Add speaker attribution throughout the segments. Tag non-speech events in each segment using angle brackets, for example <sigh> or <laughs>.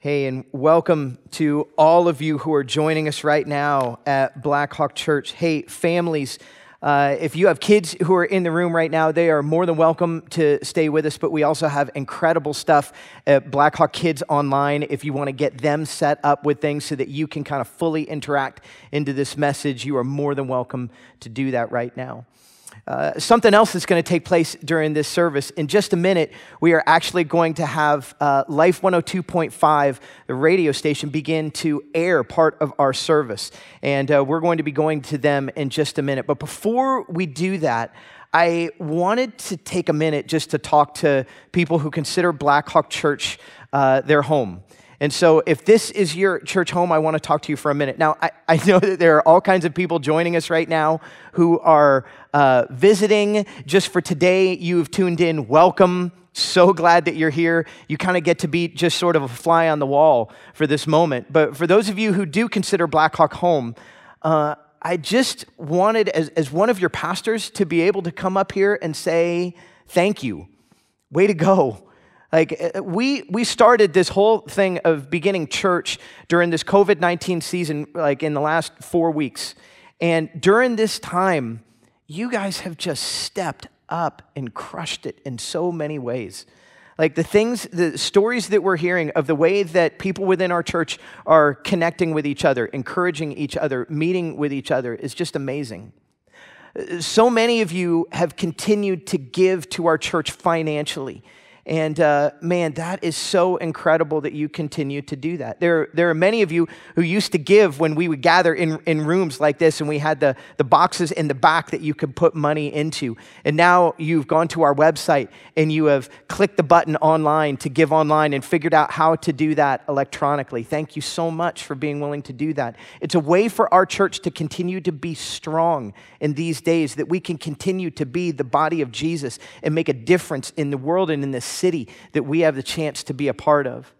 Speaker 1: Hey, and welcome to all of you who are joining us right now at Blackhawk Church. Hey, families, uh, if you have kids who are in the room right now, they are more than welcome to stay with us. But we also have incredible stuff at Blackhawk Kids Online if you want to get them set up with things so that you can kind of fully interact into this message. You are more than welcome to do that right now. Uh, something else that's going to take place during this service. In just a minute, we are actually going to have uh, Life 102.5, the radio station, begin to air part of our service. And uh, we're going to be going to them in just a minute. But before we do that, I wanted to take a minute just to talk to people who consider Blackhawk Church uh, their home. And so, if this is your church home, I want to talk to you for a minute. Now, I, I <laughs> know that there are all kinds of people joining us right now who are uh, visiting just for today. You've tuned in. Welcome. So glad that you're here. You kind of get to be just sort of a fly on the wall for this moment. But for those of you who do consider Blackhawk home, uh, I just wanted, as, as one of your pastors, to be able to come up here and say, Thank you. Way to go. Like uh, we we started this whole thing of beginning church during this COVID-19 season like in the last 4 weeks. And during this time, you guys have just stepped up and crushed it in so many ways. Like the things, the stories that we're hearing of the way that people within our church are connecting with each other, encouraging each other, meeting with each other is just amazing. So many of you have continued to give to our church financially. And uh, man, that is so incredible that you continue to do that. There, there are many of you who used to give when we would gather in, in rooms like this and we had the, the boxes in the back that you could put money into. And now you've gone to our website and you have clicked the button online to give online and figured out how to do that electronically. Thank you so much for being willing to do that. It's a way for our church to continue to be strong in these days, that we can continue to be the body of Jesus and make a difference in the world and in this city that we have the chance to be a part of.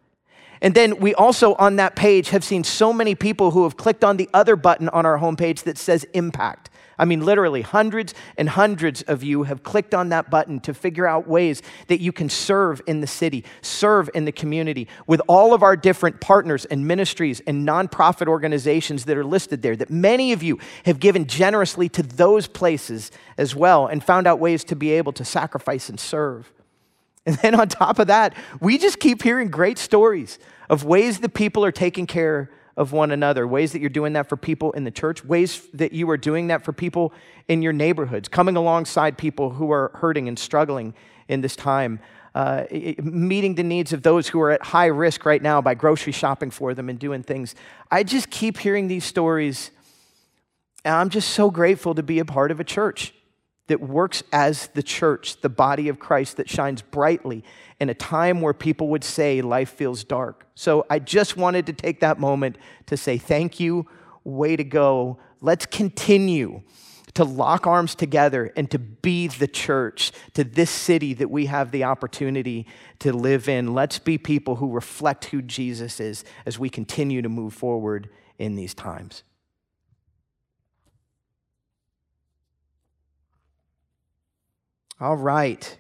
Speaker 1: And then we also on that page have seen so many people who have clicked on the other button on our homepage that says impact. I mean, literally, hundreds and hundreds of you have clicked on that button to figure out ways that you can serve in the city, serve in the community with all of our different partners and ministries and nonprofit organizations that are listed there. That many of you have given generously to those places as well and found out ways to be able to sacrifice and serve. And then on top of that, we just keep hearing great stories of ways that people are taking care of one another, ways that you're doing that for people in the church, ways that you are doing that for people in your neighborhoods, coming alongside people who are hurting and struggling in this time. Uh, meeting the needs of those who are at high risk right now by grocery shopping for them and doing things. I just keep hearing these stories, and I'm just so grateful to be a part of a church that works as the church, the body of Christ that shines brightly in a time where people would say life feels dark. So I just wanted to take that moment to say thank you, way to go. Let's continue to lock arms together and to be the church to this city that we have the opportunity to live in. Let's be people who reflect who Jesus is as we continue to move forward in these times. All right.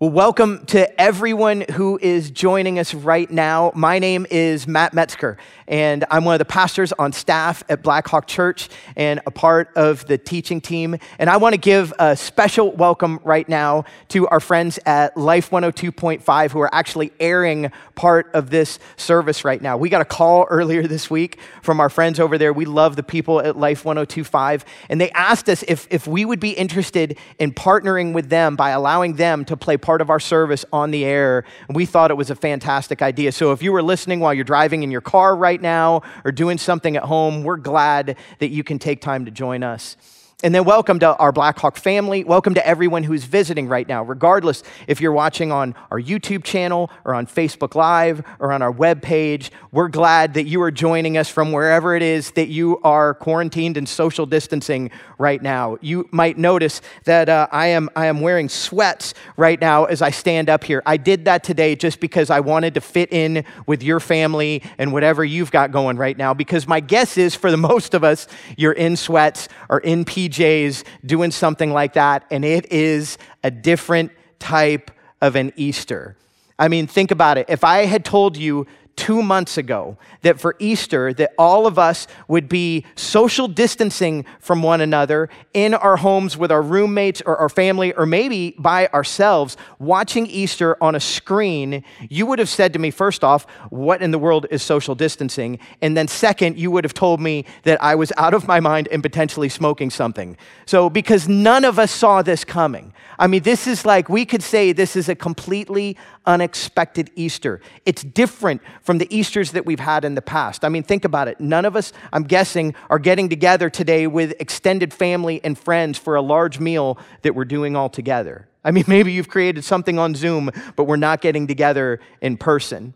Speaker 1: Well, welcome to everyone who is joining us right now. My name is Matt Metzger, and I'm one of the pastors on staff at Blackhawk Church and a part of the teaching team. And I want to give a special welcome right now to our friends at Life 102.5 who are actually airing part of this service right now. We got a call earlier this week from our friends over there. We love the people at Life 102.5, and they asked us if, if we would be interested in partnering with them by allowing them to play part of our service on the air. And we thought it was a fantastic idea. So if you were listening while you're driving in your car right now or doing something at home, we're glad that you can take time to join us. And then welcome to our Blackhawk family. Welcome to everyone who's visiting right now, regardless if you're watching on our YouTube channel or on Facebook Live or on our web page. We're glad that you are joining us from wherever it is that you are quarantined and social distancing right now. You might notice that uh, I, am, I am wearing sweats right now as I stand up here. I did that today just because I wanted to fit in with your family and whatever you've got going right now, because my guess is for the <laughs> most of us, you're in sweats or in PJs PJs doing something like that, and it is a different type of an Easter. I mean, think about it. If I had told you two months ago that for Easter, that all of us would be social distancing from one another in our homes with our roommates or our family, or maybe by ourselves, watching Easter on a screen, you would have said to me, first off, what in the world is social distancing? And then second, you would have told me that I was out of my mind and potentially smoking something. So, because none of us saw this coming. I mean, this is like, we could say this is a completely unexpected Easter. It's different from the Easters that we've had in the past. I mean, think about it. None of us, I'm guessing, are getting together today with extended family and friends for a large meal that we're doing all together. I mean, <laughs> maybe you've created something on Zoom, but we're not getting together in person.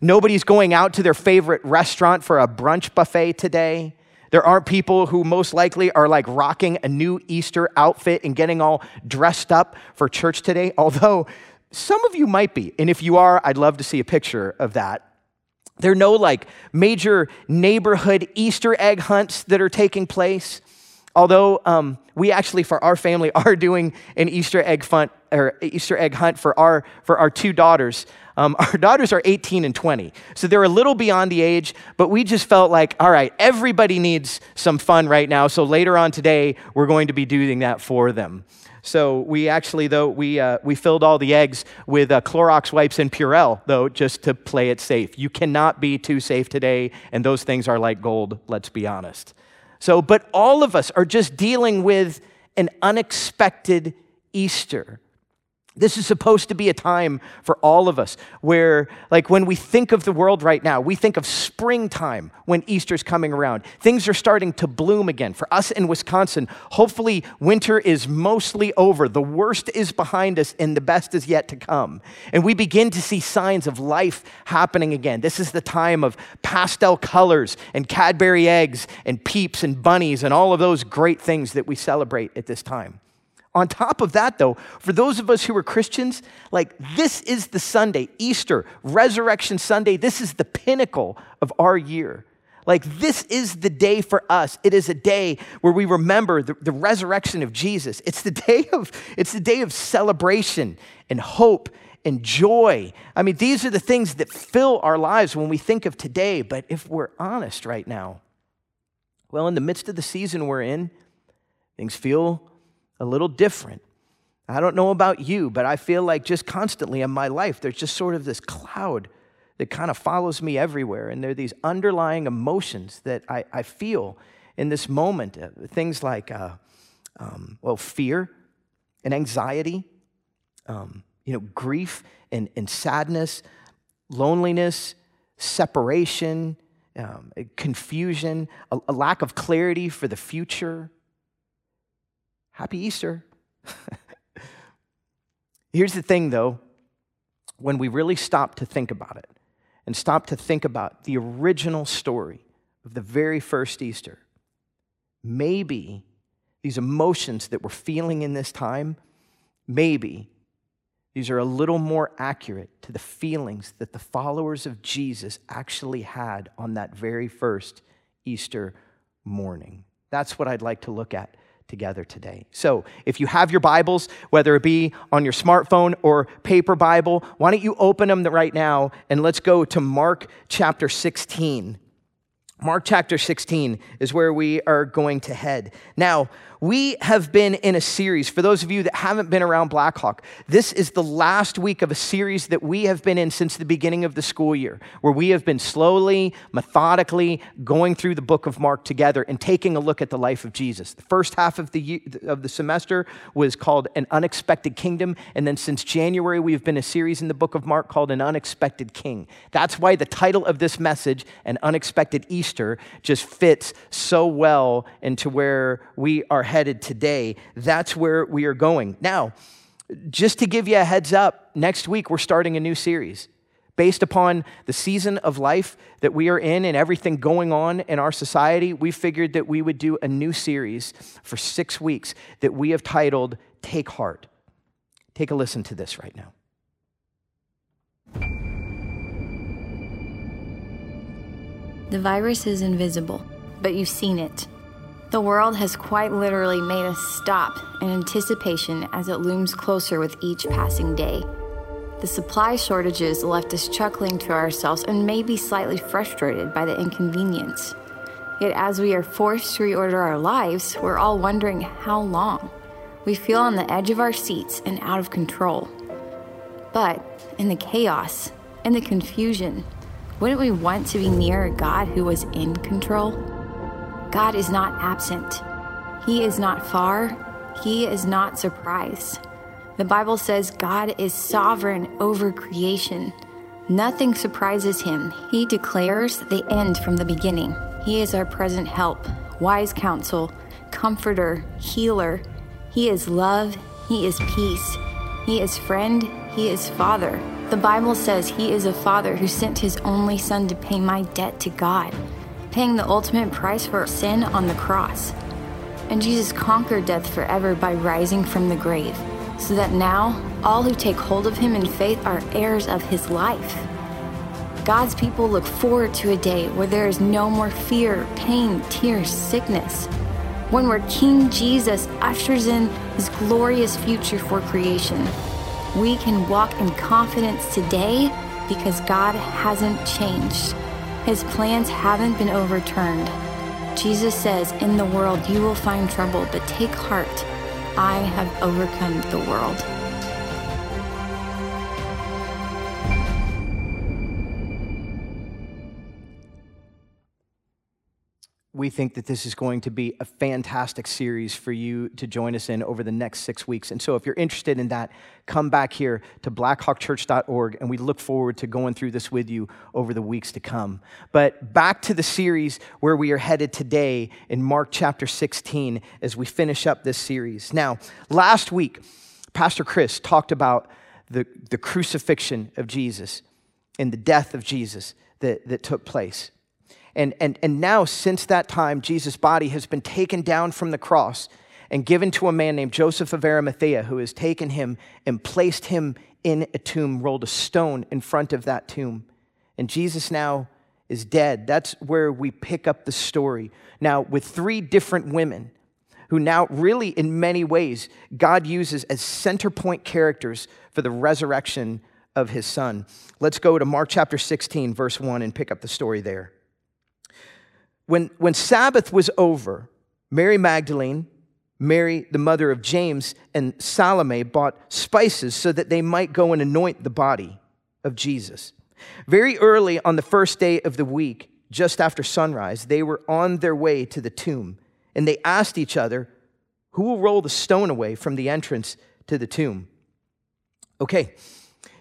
Speaker 1: Nobody's going out to their favorite restaurant for a brunch buffet today. There aren't people who most likely are like rocking a new Easter outfit and getting all dressed up for church today, although some of you might be. And if you are, I'd love to see a picture of that. There are no like major neighborhood Easter egg hunts that are taking place. Although um, we actually, for our family, <laughs> are doing an Easter egg hunt or Easter egg hunt for our for our two daughters. Um, <laughs> our daughters are 18 and 20, so they're a little beyond the age, but we just felt like, all right, everybody needs some fun right now. So later on today, we're going to be doing that for them. So we actually, though, we, uh, we filled all the eggs with uh, Clorox wipes and Purell, though, just to play it safe. You cannot be too safe today, and those things are like gold, let's be honest. So, but all of us are just dealing with an unexpected Easter. This is supposed to be a time for all of us where, like, when we think of the world right now, we think of springtime when Easter's coming around. Things are starting to bloom again. For us in Wisconsin, hopefully winter is mostly over. The worst is behind us and the best is yet to come. And we begin to see signs of life happening again. This is the time of pastel colors and Cadbury eggs and peeps and bunnies and all of those great things that we celebrate at this time. On top of that, though, for those of us who are Christians, like this is the Sunday, Easter, Resurrection Sunday, this is the pinnacle of our year. Like, this is the day for us. It is a day where we remember the, the, resurrection of Jesus. It's the <laughs> day of, it's the day of celebration and hope and joy. I mean, these are the things that fill our lives when we think of today. But if we're honest right now, well, in the midst of the season we're in, things feel a little different. I don't know about you, but I feel like just constantly in my life, there's just sort of this cloud that kind of follows me everywhere. And there are these underlying emotions that I, I feel in this moment. Uh, things like, uh, um, well, fear and anxiety, um, you know, grief and, and sadness, loneliness, separation, um, confusion, a, a lack of clarity for the future. Happy Easter. <laughs> Here's the thing, though, when we really stop to think about it and stop to think about the original story of the very first Easter, maybe these emotions that we're feeling in this time, maybe these are a little more accurate to the feelings that the followers of Jesus actually had on that very first Easter morning. That's what I'd like to look at together today. So, if you have your Bibles, whether it be on your smartphone or paper Bible, why don't you open them right now and let's go to Mark chapter 16. Mark chapter 16 is where we are going to head. Now, we have been in a series. For those of you that haven't been around Blackhawk, this is the last week of a series that we have been in since the beginning of the school year, where we have been slowly, methodically going through the book of Mark together and taking a look at the life of Jesus. The first half of the, of the semester was called An Unexpected Kingdom. And then since January, we've been a series in the book of Mark called An Unexpected King. That's why the title of this message, An Unexpected Easter, just fits so well into where we are headed today. That's where we are going. Now, just to give you a heads up, next week we're starting a new series. Based upon the season of life that we are in and everything going on in our society, we figured that we would do a new series for six weeks that we have titled Take Heart. Take a listen to this right now.
Speaker 2: The virus is invisible, but you've seen it. The world has quite literally made us stop in anticipation as it looms closer with each passing day. The supply shortages left us chuckling to ourselves and maybe slightly frustrated by the inconvenience. Yet, as we are forced to reorder our lives, we're all wondering how long. We feel on the edge of our seats and out of control. But in the chaos, in the confusion, wouldn't we want to be near a God who was in control? God is not absent. He is not far. He is not surprised. The Bible says God is sovereign over creation. Nothing surprises him. He declares the end from the beginning. He is our present help, wise counsel, comforter, healer. He is love. He is peace. He is friend. He is father. The Bible says he is a father who sent his only son to pay my debt to God, paying the ultimate price for sin on the cross. And Jesus conquered death forever by rising from the grave so that now all who take hold of him in faith are heirs of his life. God's people look forward to a day where there is no more fear, pain, tears, sickness. One where King Jesus ushers in his glorious future for creation. We can walk in confidence today because God hasn't changed. His plans haven't been overturned. Jesus says, In the world you will find trouble, but take heart. I have overcome the world.
Speaker 1: We think that this is going to be a fantastic series for you to join us in over the next six weeks. And so, if you're interested in that, come back here to blackhawkchurch.org, and we look forward to going through this with you over the weeks to come. But back to the series where we are headed today in Mark chapter 16 as we finish up this series. Now, last week, Pastor Chris talked about the, the crucifixion of Jesus and the death of Jesus that, that took place. And, and, and now, since that time, Jesus' body has been taken down from the cross and given to a man named Joseph of Arimathea, who has taken him and placed him in a tomb, rolled a stone in front of that tomb. And Jesus now is dead. That's where we pick up the story. Now, with three different women who now, really, in many ways, God uses as center point characters for the resurrection of his son. Let's go to Mark chapter 16, verse 1, and pick up the story there. When, when Sabbath was over, Mary Magdalene, Mary, the mother of James, and Salome bought spices so that they might go and anoint the body of Jesus. Very early on the first day of the week, just after sunrise, they were on their way to the tomb, and they asked each other, Who will roll the stone away from the entrance to the tomb? Okay,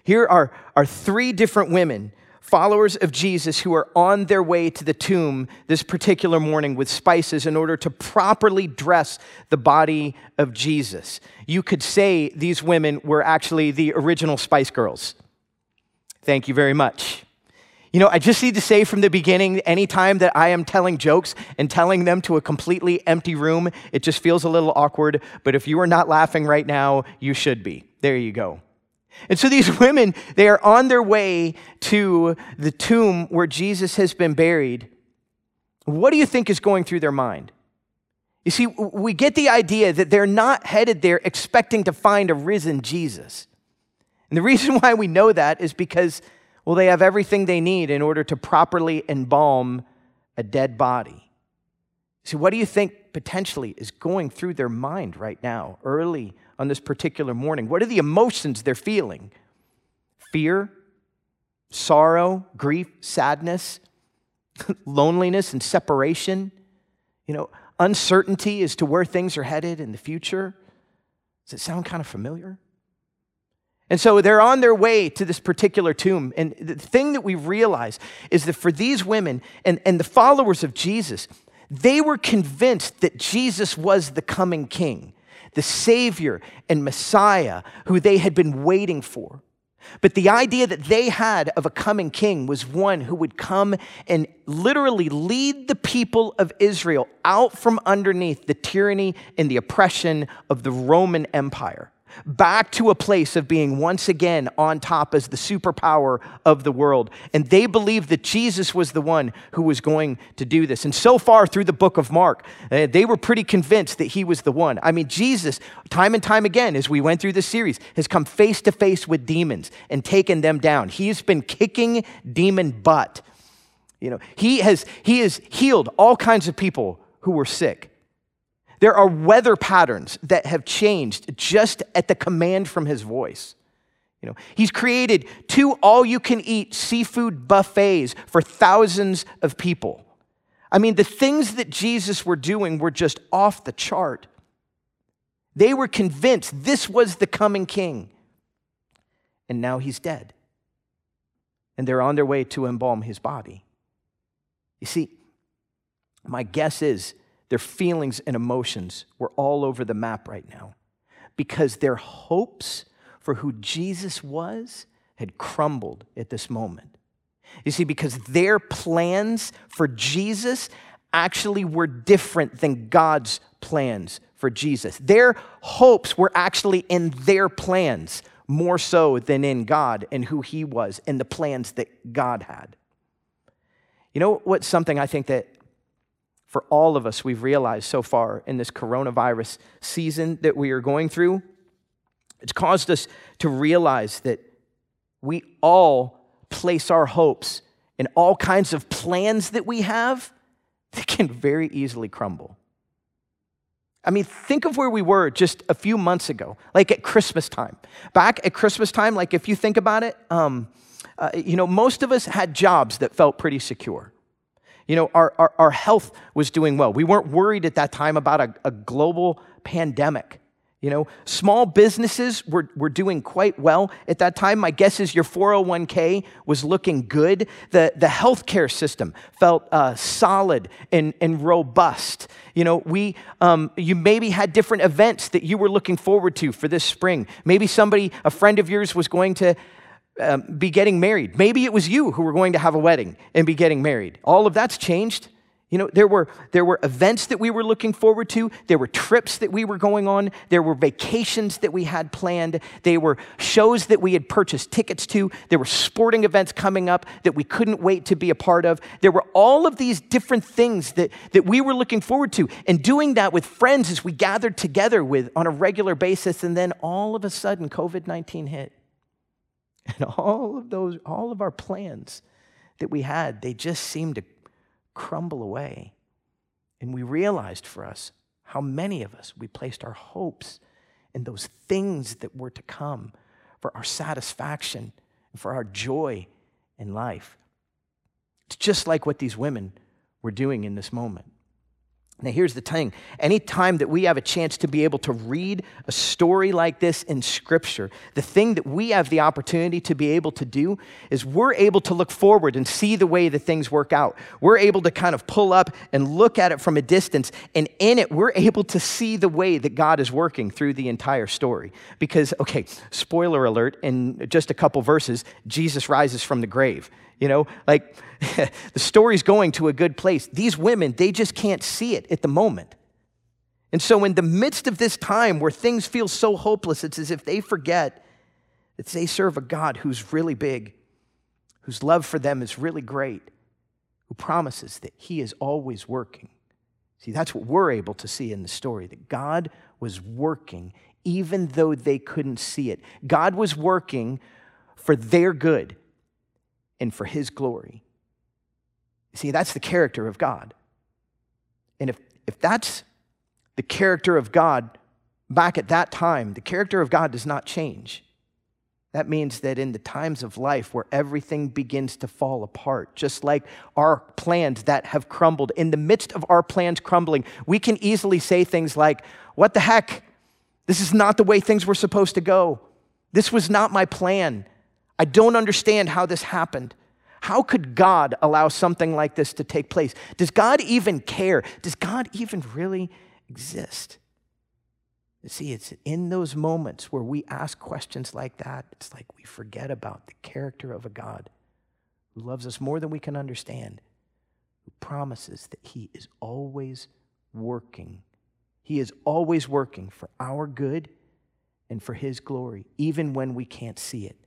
Speaker 1: here are, are three different women followers of Jesus who are on their way to the tomb this particular morning with spices in order to properly dress the body of Jesus. You could say these women were actually the original Spice Girls. Thank you very much. You know, I just need to say from the beginning anytime that I am telling jokes and telling them to a completely empty room, it just feels a little awkward. But if you are not laughing right now, you should be. There you go. And so these <laughs> women, they are on their way to the tomb where Jesus has been buried. What do you think is going through their mind? You see, we get the idea that they're not headed there expecting to find a risen Jesus. And the <laughs> reason why we know that is because, well, they have everything they need in order to properly embalm a dead body. See, what do you think potentially is going through their mind right now, early on this particular morning? What are the emotions they're feeling? Fear, sorrow, grief, sadness, <laughs> loneliness, and separation? You know, uncertainty as to where things are headed in the future? Does it sound kind of familiar? And so they're on their way to this particular tomb. And the thing that we realize is that for these women and, and the followers of Jesus, they were convinced that Jesus was the coming king the Savior and Messiah who they had been waiting for. But the idea that they had of a coming king was one who would come and literally lead the people of Israel out from underneath the tyranny and the oppression of the Roman Empire. Back to a place of being once again on top as the superpower of the world. And they believed that Jesus was the one who was going to do this. And so far through the book of Mark, uh, they were pretty convinced that he was the one. I mean, Jesus, time and time again, as we went through the series, has come face to face with demons and taken them down. He's been kicking demon butt. You know, he has, he has healed all kinds of people who were sick. There are weather patterns that have changed just at the command from his voice. You know, he's created two all you can eat seafood buffets for thousands of people. I mean, the things that Jesus were doing were just off the chart. They were convinced this was the coming king. And now he's dead. And they're on their way to embalm his body. You see, my guess is their feelings and emotions were all over the map right now because their hopes for who Jesus was had crumbled at this moment. You see, because their plans for Jesus actually were different than God's plans for Jesus. Their hopes were actually in their plans more so than in God and who He was and the plans that God had. You know what's something I think that for all of us we've realized so far in this coronavirus season that we are going through. It's caused us to realize that we all place our hopes in all kinds of plans that we have that can very easily crumble. I mean, think of where we were just a few months ago, like at Christmas time. Back at Christmas time, like if you think about it, um, uh, you know, most of us had jobs that felt pretty secure. You know, our, our, our, health was doing well. We weren't worried at that time about a, a global pandemic. You know, small businesses were, were doing quite well at that time. My guess is your 401k was looking good. The, the healthcare system felt uh, solid and, and robust. You know, we, um, you maybe had different events that you were looking forward to for this spring. Maybe somebody, a friend of yours, was going to um, be getting married. Maybe it was you who were going to have a wedding and be getting married. All of that's changed. You know, there were, there were events that we were looking forward to. There were trips that we were going on. There were vacations that we had planned. There were shows that we had purchased tickets to. There were sporting events coming up that we couldn't wait to be a part of. There were all of these different things that, that we were looking forward to. And doing that with friends as we gathered together with on a regular basis. And then all of a sudden, COVID 19 hit. <laughs> And all of those, all of our plans that we had, they just seemed to crumble away. And we realized for us how many of us we placed our hopes in those things that were to come for our satisfaction and for our joy in life. It's just like what these women were doing in this moment. Now, here's the thing anytime that we have a chance to be able to read a story like this in Scripture, the thing that we have the opportunity to be able to do is we're able to look forward and see the way that things work out. We're able to kind of pull up and look at it from a distance, and in it, we're able to see the way that God is working through the entire story. Because, okay, spoiler alert, in just a couple verses, Jesus rises from the grave. You know, like <laughs> the story's going to a good place. These women, they just can't see it at the moment. And so, in the midst of this time where things feel so hopeless, it's as if they forget that they serve a God who's really big, whose love for them is really great, who promises that He is always working. See, that's what we're able to see in the story that God was working even though they couldn't see it. God was working for their good and for His glory. See, that's the character of God. And if, if that's the character of God back at that time, the character of God does not change. That means that in the times of life where everything begins to fall apart, just like our plans that have crumbled, in the midst of our plans crumbling, we can easily say things like, What the heck? This is not the way things were supposed to go. This was not my plan. I don't understand how this happened. How could God allow something like this to take place? Does God even care? Does God even really exist? You see, it's in those moments where we ask questions like that, it's like we forget about the character of a God who loves us more than we can understand, who promises that He is always working. He is always working for our good and for His glory, even when we can't see it.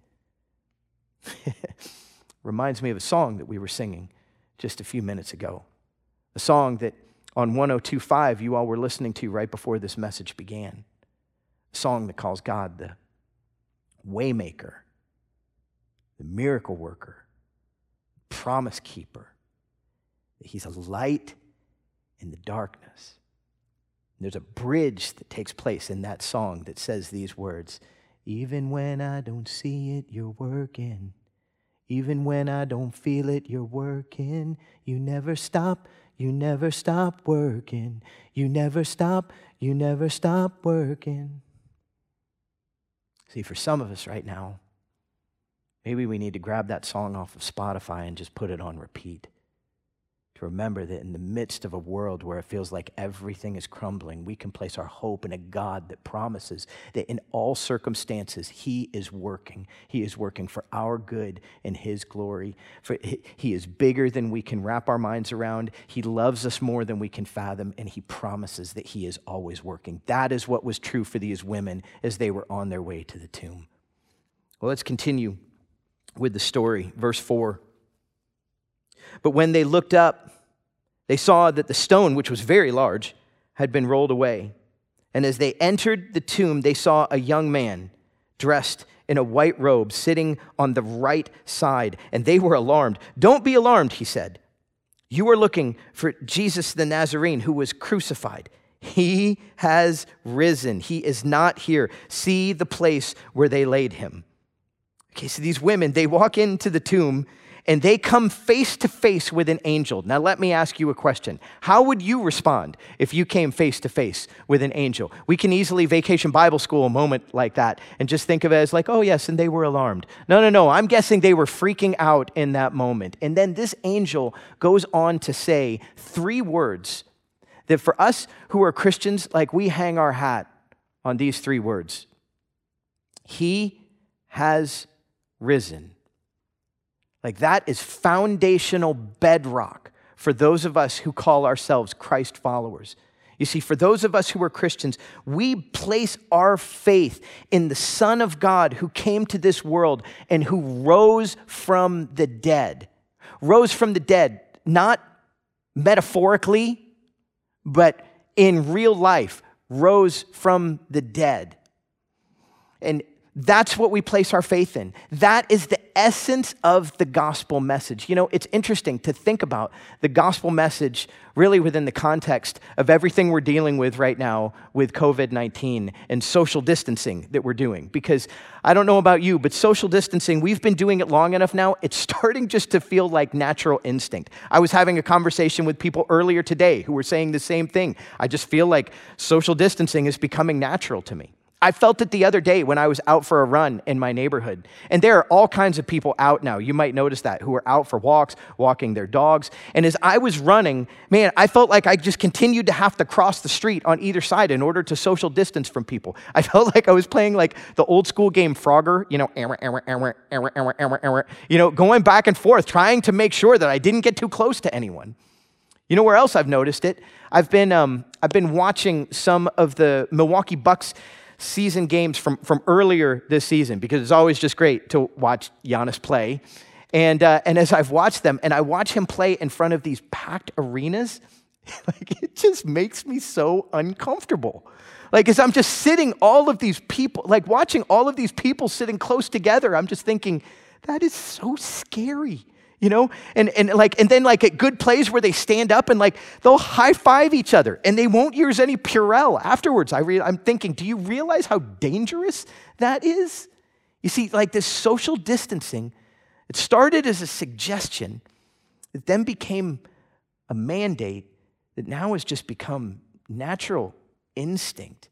Speaker 1: <laughs> Reminds me of a song that we were singing just a few minutes ago. A song that on 1025 you all were listening to right before this message began. A song that calls God the waymaker, the miracle worker, promise keeper. He's a light in the darkness. There's a bridge that takes place in that song that says these words Even when I don't see it, you're working. Even when I don't feel it, you're working. You never stop, you never stop working. You never stop, you never stop working. See, for some of us right now, maybe we need to grab that song off of Spotify and just put it on repeat to remember that in the midst of a world where it feels like everything is crumbling, we can place our hope in a God that promises that in all circumstances, He is working. He is working for our good and His glory. For He is bigger than we can wrap our minds around. He loves us more than we can fathom, and He promises that He is always working. That is what was true for these women as they were on their way to the tomb. Well, let's continue with the story. Verse 4. But when they looked up, they saw that the stone, which was very large, had been rolled away. And as they entered the tomb, they saw a young man dressed in a white robe sitting on the right side. And they were alarmed. Don't be alarmed, he said. You are looking for Jesus the Nazarene who was crucified. He has risen. He is not here. See the place where they laid him. Okay, so these women, they walk into the tomb and they come face to face with an angel. Now, let me ask you a question. How would you respond if you came face to face with an angel? We can easily vacation Bible school a moment like that and just think of it as like, oh, yes, and they were alarmed. No, no, no. I'm guessing they were freaking out in that moment. And then this angel goes on to say three words that for us who are Christians, like we hang our hat on these three words He has risen. Like that is foundational bedrock for those of us who call ourselves Christ followers. You see, for those of us who are Christians, we place our faith in the Son of God who came to this world and who rose from the dead. Rose from the dead, not metaphorically, but in real life, rose from the dead. And that's what we place our faith in. That is the essence of the gospel message. You know, it's interesting to think about the gospel message really within the context of everything we're dealing with right now with COVID 19 and social distancing that we're doing. Because I don't know about you, but social distancing, we've been doing it long enough now, it's <laughs> starting just to feel like natural instinct. I was having a conversation with people earlier today who were saying the same thing. I just feel like social distancing is becoming natural to me. I felt it the other day when I was out for a run in my neighborhood. And there are all kinds of people out now. You might notice that who are out for walks, walking their dogs. And as I was running, man, I felt like I just continued to have to cross the street on either side in order to social distance from people. I <laughs> felt like I was playing like the old school game Frogger, you know, you know, going back and forth, trying to make sure that I didn't get too close to anyone. You know where else I've noticed it? I've been, um, I've been watching some of the Milwaukee Bucks season games from, from earlier this season because it's always just great to watch Giannis play. And, uh, and as I've watched them, and I watch him play in front of these packed arenas, <laughs> like it just makes me so uncomfortable. Like, as I'm just sitting, all of these people, like watching all of these people sitting close together, I'm just thinking, that is so scary you know? And, and like and then like at good plays where they stand up and like they'll high-five each other and they won't use any purell afterwards. I re- i'm thinking do you realize how dangerous that is? You see like this social distancing it started as a suggestion it then became a mandate that now has just become natural instinct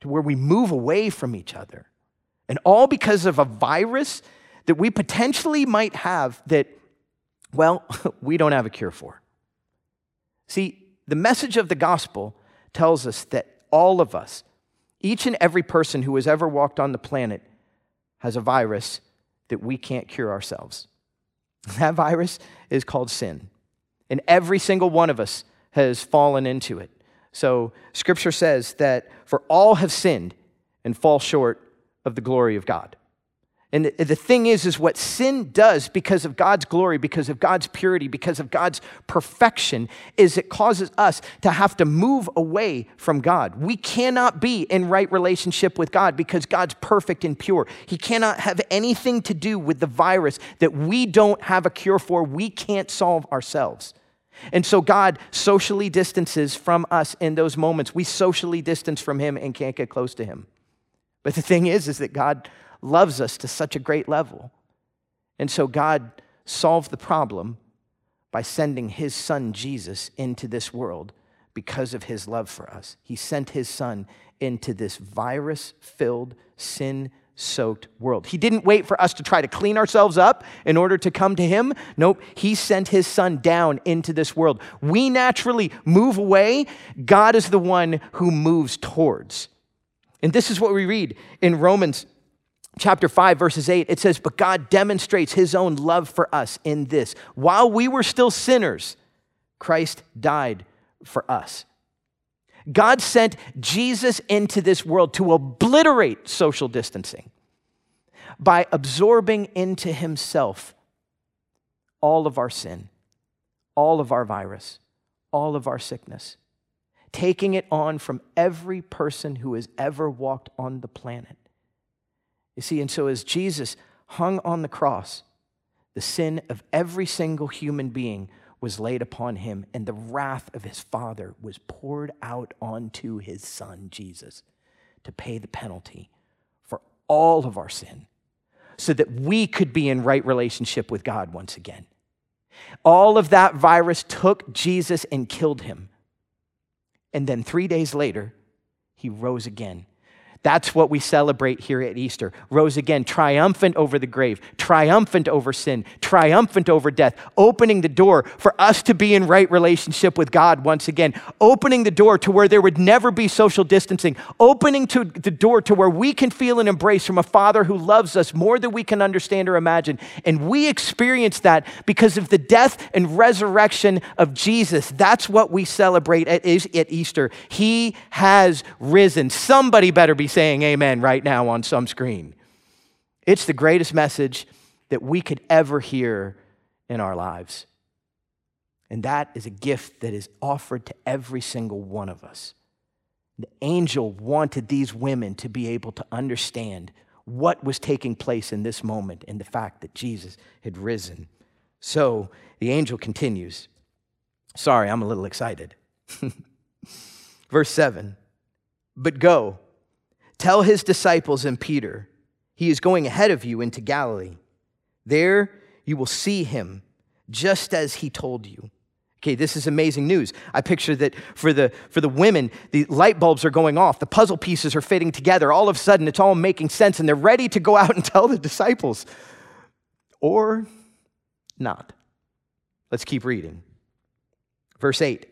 Speaker 1: to where we move away from each other. And all because of a virus that we potentially might have that well, <laughs> we don't have a cure for. See, the message of the gospel tells us that all of us, each and every person who has ever walked on the planet, has a virus that we can't cure ourselves. <laughs> That virus is called sin. And every single one of us has fallen into it. So, scripture says that for all have sinned and fall short of the glory of God. And the thing is, is what sin does because of God's glory, because of God's purity, because of God's perfection, is it causes us to have to move away from God. We cannot be in right relationship with God because God's perfect and pure. He cannot have anything to do with the virus that we don't have a cure for, we can't solve ourselves. And so God socially distances from us in those moments. We socially distance from Him and can't get close to Him. But the thing is, is that God loves us to such a great level. And so God solved the problem by sending his son Jesus into this world because of his love for us. He sent his son into this virus filled, sin soaked world. He didn't wait for us to try to clean ourselves up in order to come to him. Nope, he sent his son down into this world. We naturally move away, God is the one who moves towards. And this is what we read in Romans chapter 5, verses 8, it says, But God demonstrates his own love for us in this. While we were still sinners, Christ died for us. God sent Jesus into this world to obliterate social distancing by absorbing into himself all of our sin, all of our virus, all of our sickness, taking it on from every person who has ever walked on the planet you see, and so as Jesus hung on the cross, the sin of every single human being was laid upon him, and the wrath of his Father was poured out onto his Son, Jesus, to pay the penalty for all of our sin so that we could be in right relationship with God once again. All of that virus took Jesus and killed him. And then three days later, he rose again that's what we celebrate here at Easter. Rose again, triumphant over the grave, triumphant over sin, triumphant over death, opening the door for us to be in right relationship with God once again, opening the door to where there would never be social distancing, opening to the door to where we can feel an embrace from a Father who loves us more than we can understand or imagine. And we experience that because of the death and resurrection of Jesus. That's what we celebrate at, at Easter. He has risen. Somebody better be saying amen right now on some screen. It's the greatest message that we could ever hear in our lives. And that is a gift that is offered to every single one of us. The angel wanted these women to be able to understand what was taking place in this moment and the fact that Jesus had risen. So the angel continues. Sorry, I'm a little excited. <laughs> Verse 7 But go Tell his disciples and Peter, he is going ahead of you into Galilee. There you will see him just as he told you. Okay, this is amazing news. I picture that for the, for the women, the light bulbs are going off, the puzzle pieces are fitting together. All of a sudden, it's all making sense, and they're ready to go out and <laughs> tell the disciples. Or not. Let's keep reading. Verse 8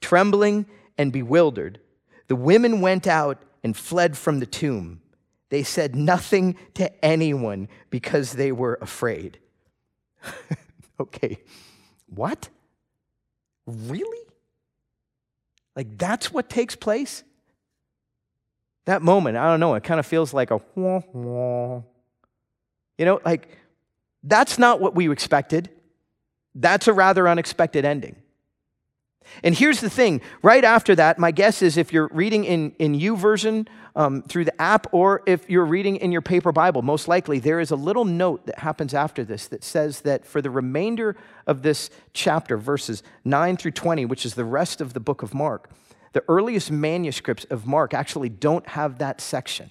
Speaker 1: Trembling and bewildered, the women went out and fled from the tomb. They said nothing to anyone because they were afraid. <laughs> okay, what? Really? Like, that's what takes place? That moment, I don't know, it kind of feels like a. You know, like, that's not what we expected. That's a rather unexpected ending. And here's the thing right after that, my guess is if you're reading in, in YouVersion um, through the app or if you're reading in your paper Bible, most likely there is a little note that happens after this that says that for the remainder of this chapter, verses 9 through 20, which is the rest of the book of Mark, the earliest manuscripts of Mark actually don't have that section.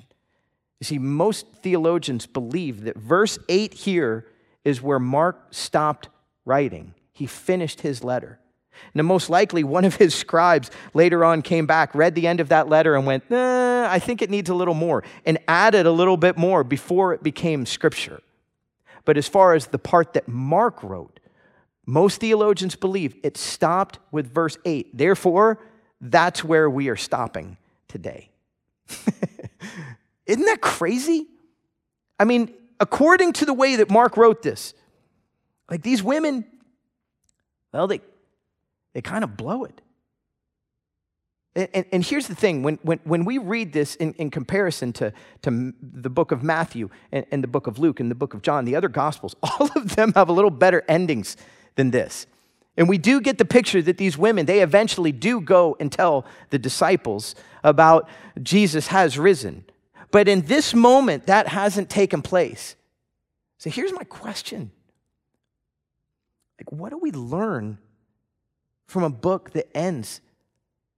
Speaker 1: You see, most theologians believe that verse 8 here is where Mark stopped writing. He finished his letter. Now, most likely, one of his scribes later on came back, read the end of that letter, and went, eh, I think it needs a little more, and added a little bit more before it became scripture. But as far as the part that Mark wrote, most theologians believe it stopped with verse 8. Therefore, that's where we are stopping today. <laughs> Isn't that crazy? I mean, according to the way that Mark wrote this, like these women, well, they they kind of blow it. And, and, here's the thing when, when, when we read this in, in comparison to, to the book of Matthew and, and the book of Luke and the book of John, the other gospels, <laughs> all of them have a little better endings than this. And we do get the picture that these women, they eventually do go and tell the disciples about Jesus has risen. But in this moment, that hasn't taken place. So here's my question like, what do we learn from a book that ends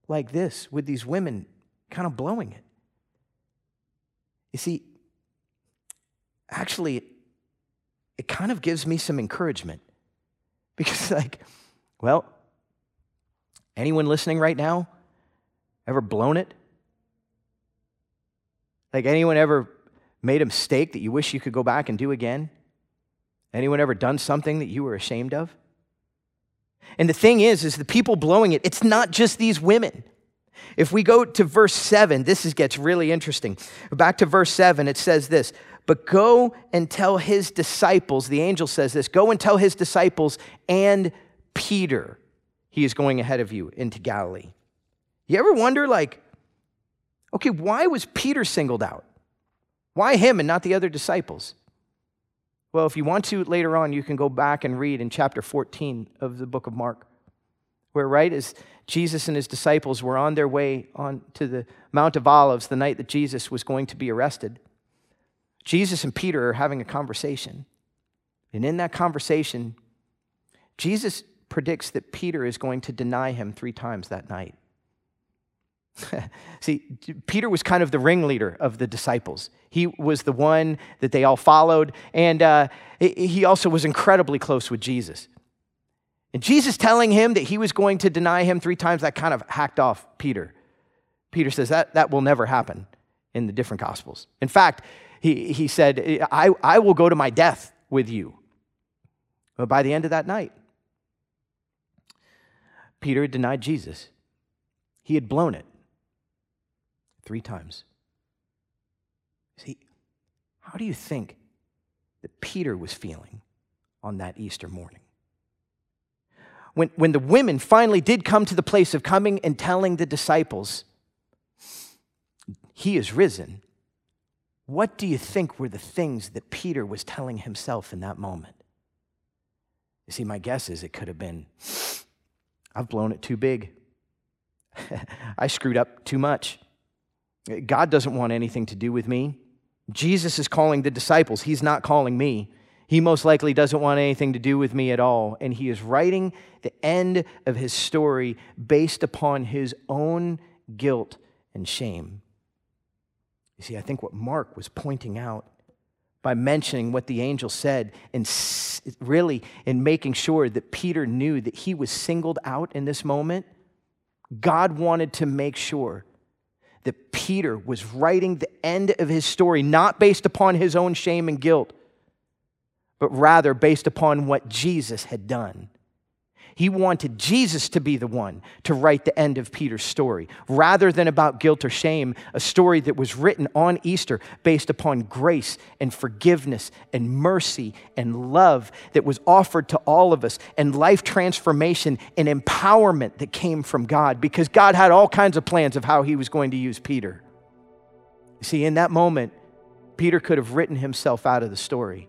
Speaker 1: like this with these women kind of blowing it? You see, actually, it, kind of gives me some encouragement <laughs> because, like, well, anyone listening right now ever blown it? Like, anyone ever made a mistake that you wish you could go back and do again? Anyone ever done something that you were ashamed of? And the thing is, is the people blowing it, it's not just these women. If we go to verse 7, this is, gets really interesting. Back to verse 7, it says this But go and tell his disciples, the angel says this, go and tell his disciples and Peter, he is going ahead of you into Galilee. You ever wonder, like, okay, why was Peter singled out? Why him and not the other disciples? Well, if you want to later on, you can go back and read in chapter 14 of the book of Mark, where, right, as Jesus and his disciples were on their way on to the Mount of Olives the night that Jesus was going to be arrested, Jesus and Peter are having a conversation. And in that conversation, Jesus predicts that Peter is going to deny him three times that night. <laughs> See, Peter was kind of the ringleader of the disciples. He was the one that they all followed, and uh, he also was incredibly close with Jesus. And Jesus telling him that he was going to deny him three times, that kind of hacked off Peter. Peter says that, that will never happen in the different gospels. In fact, he, he said, I, I will go to my death with you. But by the end of that night, Peter had denied Jesus. He had blown it three times. See, how do you think that Peter was feeling on that Easter morning? When, when the women finally did come to the place of coming and telling the disciples, He is risen, what do you think were the things that Peter was telling himself in that moment? You see, my guess is it could have been, I've blown it too big. <laughs> I screwed up too much. God doesn't want anything to do with me. Jesus is calling the disciples, He's not calling me. He most likely doesn't want anything to do with me at all. And he is writing the end of his story based upon his own guilt and shame. You see, I think what Mark was pointing out by mentioning what the angel said and really in making sure that Peter knew that he was singled out in this moment, God wanted to make sure that Peter was writing the end of his story not based upon his own shame and guilt, but rather based upon what Jesus had done. He wanted Jesus to be the one to write the end of Peter's story, rather than about guilt or shame, a story that was written on Easter based upon grace and forgiveness and mercy and love that was offered to all of us, and life transformation and empowerment that came from God, because God had all kinds of plans of how He was going to use Peter. You see, in that moment, Peter could have written himself out of the story.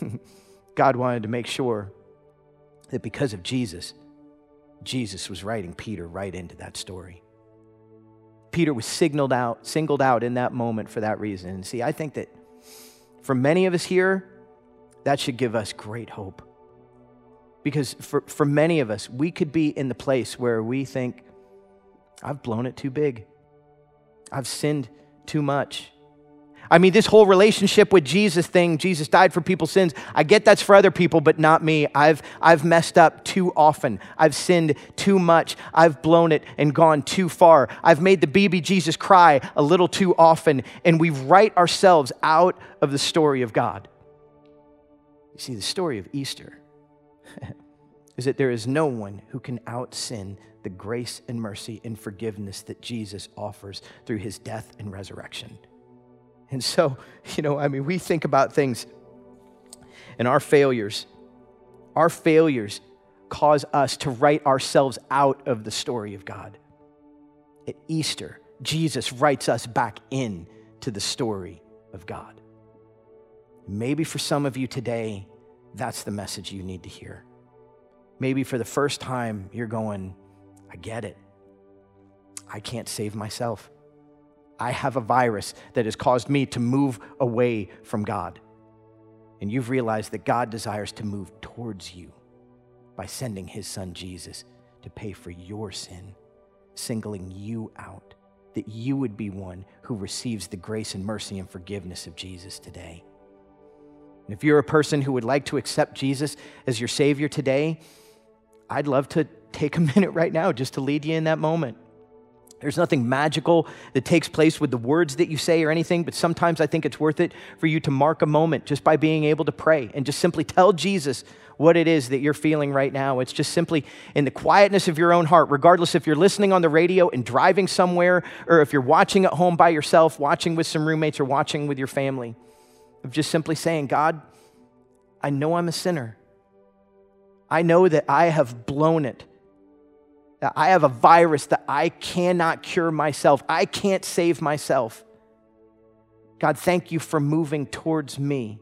Speaker 1: <laughs> God wanted to make sure that because of Jesus, Jesus was writing Peter right into that story. Peter was signaled out, singled out in that moment for that reason. And see, I think that for many of us here, that should give us great hope. Because for, for many of us, we could be in the place where we think, I've blown it too big. I've sinned too much. I mean, this whole relationship with Jesus thing, Jesus died for people's sins. I get that's for other people, but not me. I've, I've messed up too often. I've sinned too much. I've blown it and gone too far. I've made the baby Jesus cry a little too often, and we write ourselves out of the story of God. You see, the story of Easter <laughs> is that there is no one who can out sin the grace and mercy and forgiveness that Jesus offers through his death and resurrection. And so, <laughs> you know, I mean, we think about things and our failures. Our failures cause us to write ourselves out of the story of God. at Easter, Jesus writes us back in to the story of God. Maybe for some of you today, that's the message you need to hear. Maybe for the first time, you're going, I get it. I can't save myself. I have a virus that has caused me to move away from God. And you've realized that God desires to move towards you by sending his son Jesus to pay for your sin, singling you out, that you would be one who receives the grace and mercy and forgiveness of Jesus today. And if you're a person who would like to accept Jesus as your Savior today, I'd love to take a <laughs> minute right now just to lead you in that moment. There's nothing magical that takes place with the words that you say or anything, but sometimes I think it's worth it for you to mark a moment just by being able to pray and just simply tell Jesus what it is that you're feeling right now. It's just simply in the quietness of your own heart, regardless if you're listening on the radio and driving somewhere, or if you're watching at home by yourself, watching with some roommates, or watching with your family, of just simply saying, God, I know I'm a sinner. I know that I have blown it. I have a virus that I cannot cure myself. I can't save myself. God, thank you for moving towards me.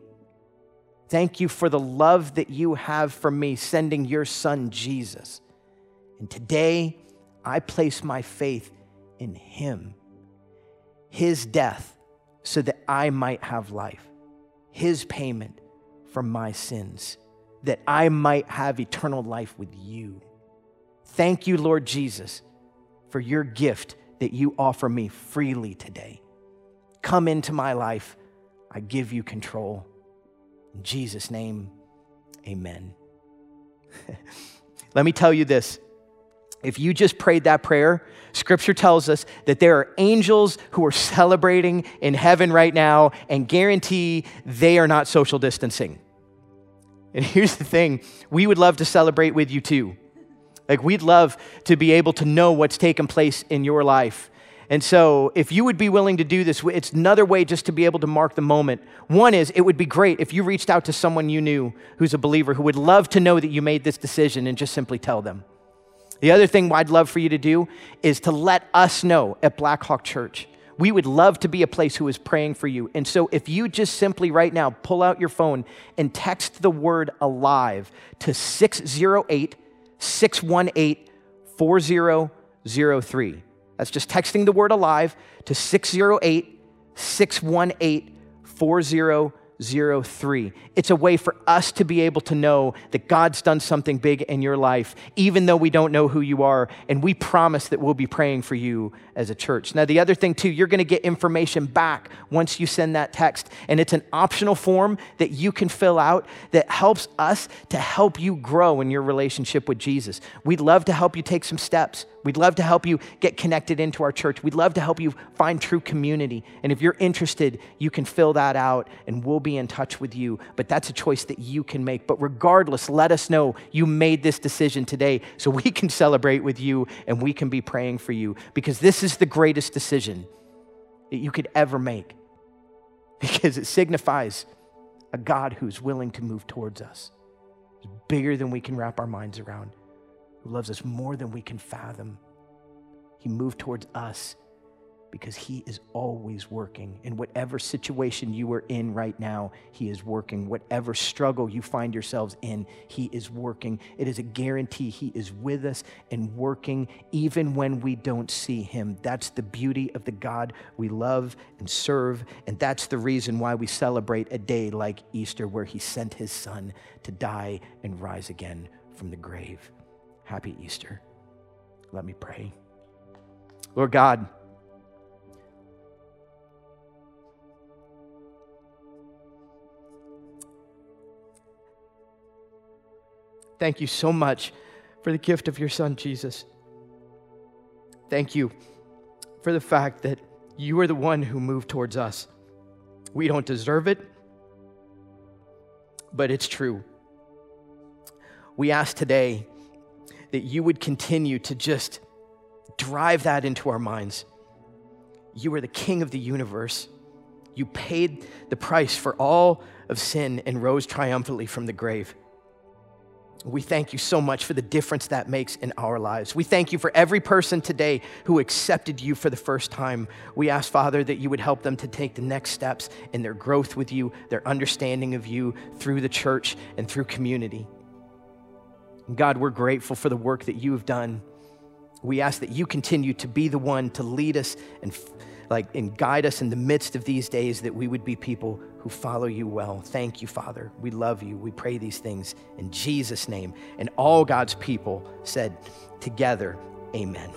Speaker 1: Thank you for the love that you have for me, sending your son Jesus. And today, I place my faith in him, his death, so that I might have life, his payment for my sins that I might have eternal life with you. Thank you, Lord Jesus, for your gift that you offer me freely today. Come into my life. I give you control. In Jesus' name, amen. <laughs> Let me tell you this. If you just prayed that prayer, scripture tells us that there are angels who are celebrating in heaven right now and guarantee they are not social distancing. And <laughs> here's the thing we would love to celebrate with you too. Like, we'd love to be able to know what's taken place in your life. And so, if you would be willing to do this, it's another way just to be able to mark the moment. One is, it would be great if you reached out to someone you knew who's a believer who would love to know that you made this decision and just simply tell them. The other thing I'd love for you to do is to let us know at Blackhawk Church we would love to be a place who is praying for you. And so if you just simply right now pull out your phone and text the word alive to 608 618 4003. That's just texting the word alive to 608 618 4003. 03. It's a way for us to be able to know that God's done something big in your life, even though we don't know who you are. And we promise that we'll be praying for you as a church. Now, the other thing, too, you're going to get information back once you send that text. And it's an optional form that you can fill out that helps us to help you grow in your relationship with Jesus. We'd love to help you take some steps. We'd love to help you get connected into our church. We'd love to help you find true community. And if you're interested, you can fill that out and we'll be in touch with you. But that's a choice that you can make. But regardless, let us know you made this decision today so we can celebrate with you and we can be praying for you because this is the greatest decision that you could ever make <laughs> because it signifies a God who's willing to move towards us. It's bigger than we can wrap our minds around who loves us more than we can fathom. He moved towards us because He is always working. In whatever situation you are in right now, He is working. Whatever struggle you find yourselves in, He is working. It is a guarantee He is with us and working even when we don't see Him. That's the beauty of the God we love and serve. And that's the reason why we celebrate a day like Easter, where He sent His Son to die and rise again from the grave. Happy Easter. Let me pray. Lord God, thank you so much for the gift of your Son, Jesus. Thank you for the fact that you are the one who moved towards us. We don't deserve it, but it's true. We ask today that you would continue to just drive that into our minds. You are the king of the universe. You paid the price for all of sin and rose triumphantly from the grave. We thank you so much for the difference that makes in our lives. We thank you for every person today who accepted you for the first time. We ask, Father, that you would help them to take the next steps in their growth with you, their understanding of you through the church and through community. God, we're grateful for the work that you have done. We ask that you continue to be the one to lead us and like and guide us in the midst of these days that we would be people who follow you well. Thank you, Father. We love you. We pray these things in Jesus' name. And all God's people said together, Amen.